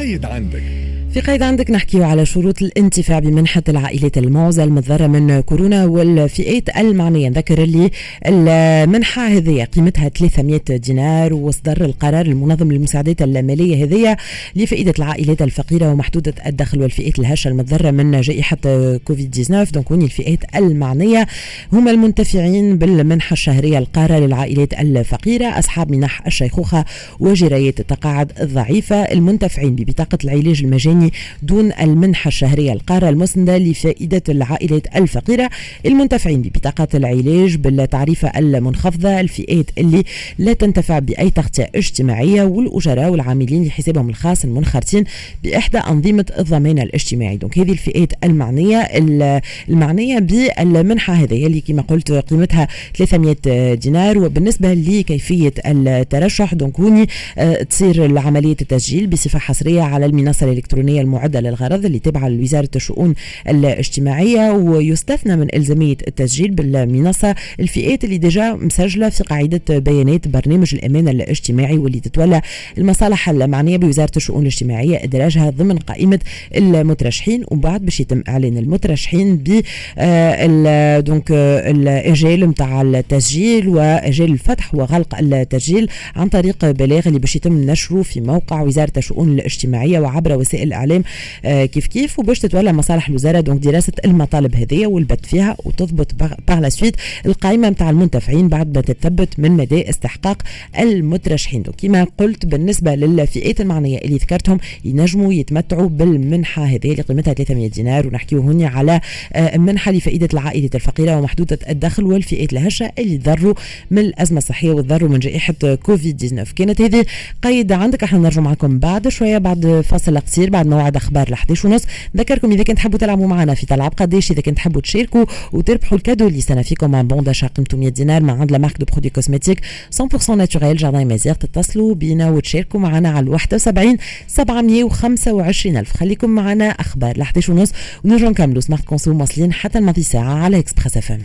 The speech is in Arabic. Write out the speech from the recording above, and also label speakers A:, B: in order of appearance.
A: قيد عندك.
B: في قيد عندك نحكي على شروط الانتفاع بمنحة العائلات المعزة المتضررة من كورونا والفئات المعنية. نذكر اللي المنحة هذه قيمتها 300 دينار وصدر القرار المنظم للمساعدات المالية هذه لفائدة العائلات الفقيرة ومحدودة الدخل والفئات الهشة المتضررة من جائحة كوفيد 19 دونك هوني الفئات المعنية هم المنتفعين بالمنحة الشهرية القارة للعائلات الفقيرة. أصحاب منح الشيخوخة وجرايات التقاعد الضعيفة المنتفعين ببطاقة العلاج المجاني الثاني دون المنحة الشهرية القارة المسندة لفائدة العائلات الفقيرة المنتفعين ببطاقة العلاج بالتعريفة المنخفضة الفئات اللي لا تنتفع بأي تغطية اجتماعية والأجراء والعاملين لحسابهم الخاص المنخرطين بإحدى أنظمة الضمان الاجتماعي. دونك هذه الفئات المعنية المعنية بالمنحة هذه اللي كما قلت قيمتها 300 دينار. وبالنسبة لكيفية الترشح donc هوني آه، تصير عملية التسجيل بصفة حصرية على المنصة الإلكترونية الإلكترونية المعدة للغرض اللي تابعة لوزارة الشؤون الاجتماعية ويستثنى من إلزامية التسجيل بالمنصة الفئات اللي déjà مسجلة في قاعدة بيانات برنامج الأمان الاجتماعي واللي تتولى المصالح المعنية بوزارة الشؤون الاجتماعية إدراجها ضمن قائمة المترشحين ومن بعد باش يتم إعلان المترشحين ب آه، donc آه، الآجال نتاع التسجيل وإجال الفتح وغلق التسجيل عن طريق بلاغ اللي باش يتم نشره في موقع وزارة الشؤون الاجتماعية وعبر وسائل الاعلام آه، كيف كيف وباش تتولى مصالح الوزارة donc دراسة المطالب هذه والبت فيها وتضبط par la suite القائمة نتاع المنتفعين بعد ما تثبت من مدى استحقاق المترشحين. donc كما قلت بالنسبة للفئات المعنية اللي ذكرتهم ينجموا يتمتعوا بالمنحة هذه اللي قيمتها 300 دينار ونحكيو هنا على آه، منحه لفائدة العائلات الفقيرة ومحدودة الدخل والفئات الهشة اللي تضروا من الأزمة الصحية وتضروا من جائحة كوفيد 19 كانت هذه قيد عندك إحنا نرجع معكم بعد شوية بعد فاصل قصير بعد موعد أخبار ل 11 ونص. نذكركم إذا كنت تحبوا تلعبوا معنا في تلعب قداش إذا كنت تحبوا تشاركوا وتربحوا ال cadeau اللي يستنى فيكم un bon d'achat قيمته 100 دينار من عند marque de produits cosmétiques 100% naturels Jardin Mazigh تتصلوا بينا وتشاركوا معنا على 71 725 ألف. خليكم معنا أخبار ل 11 ونص. ونرجعوا نكملوا Smart Conso مواصلين حتى الماضي ساعة على Express FM.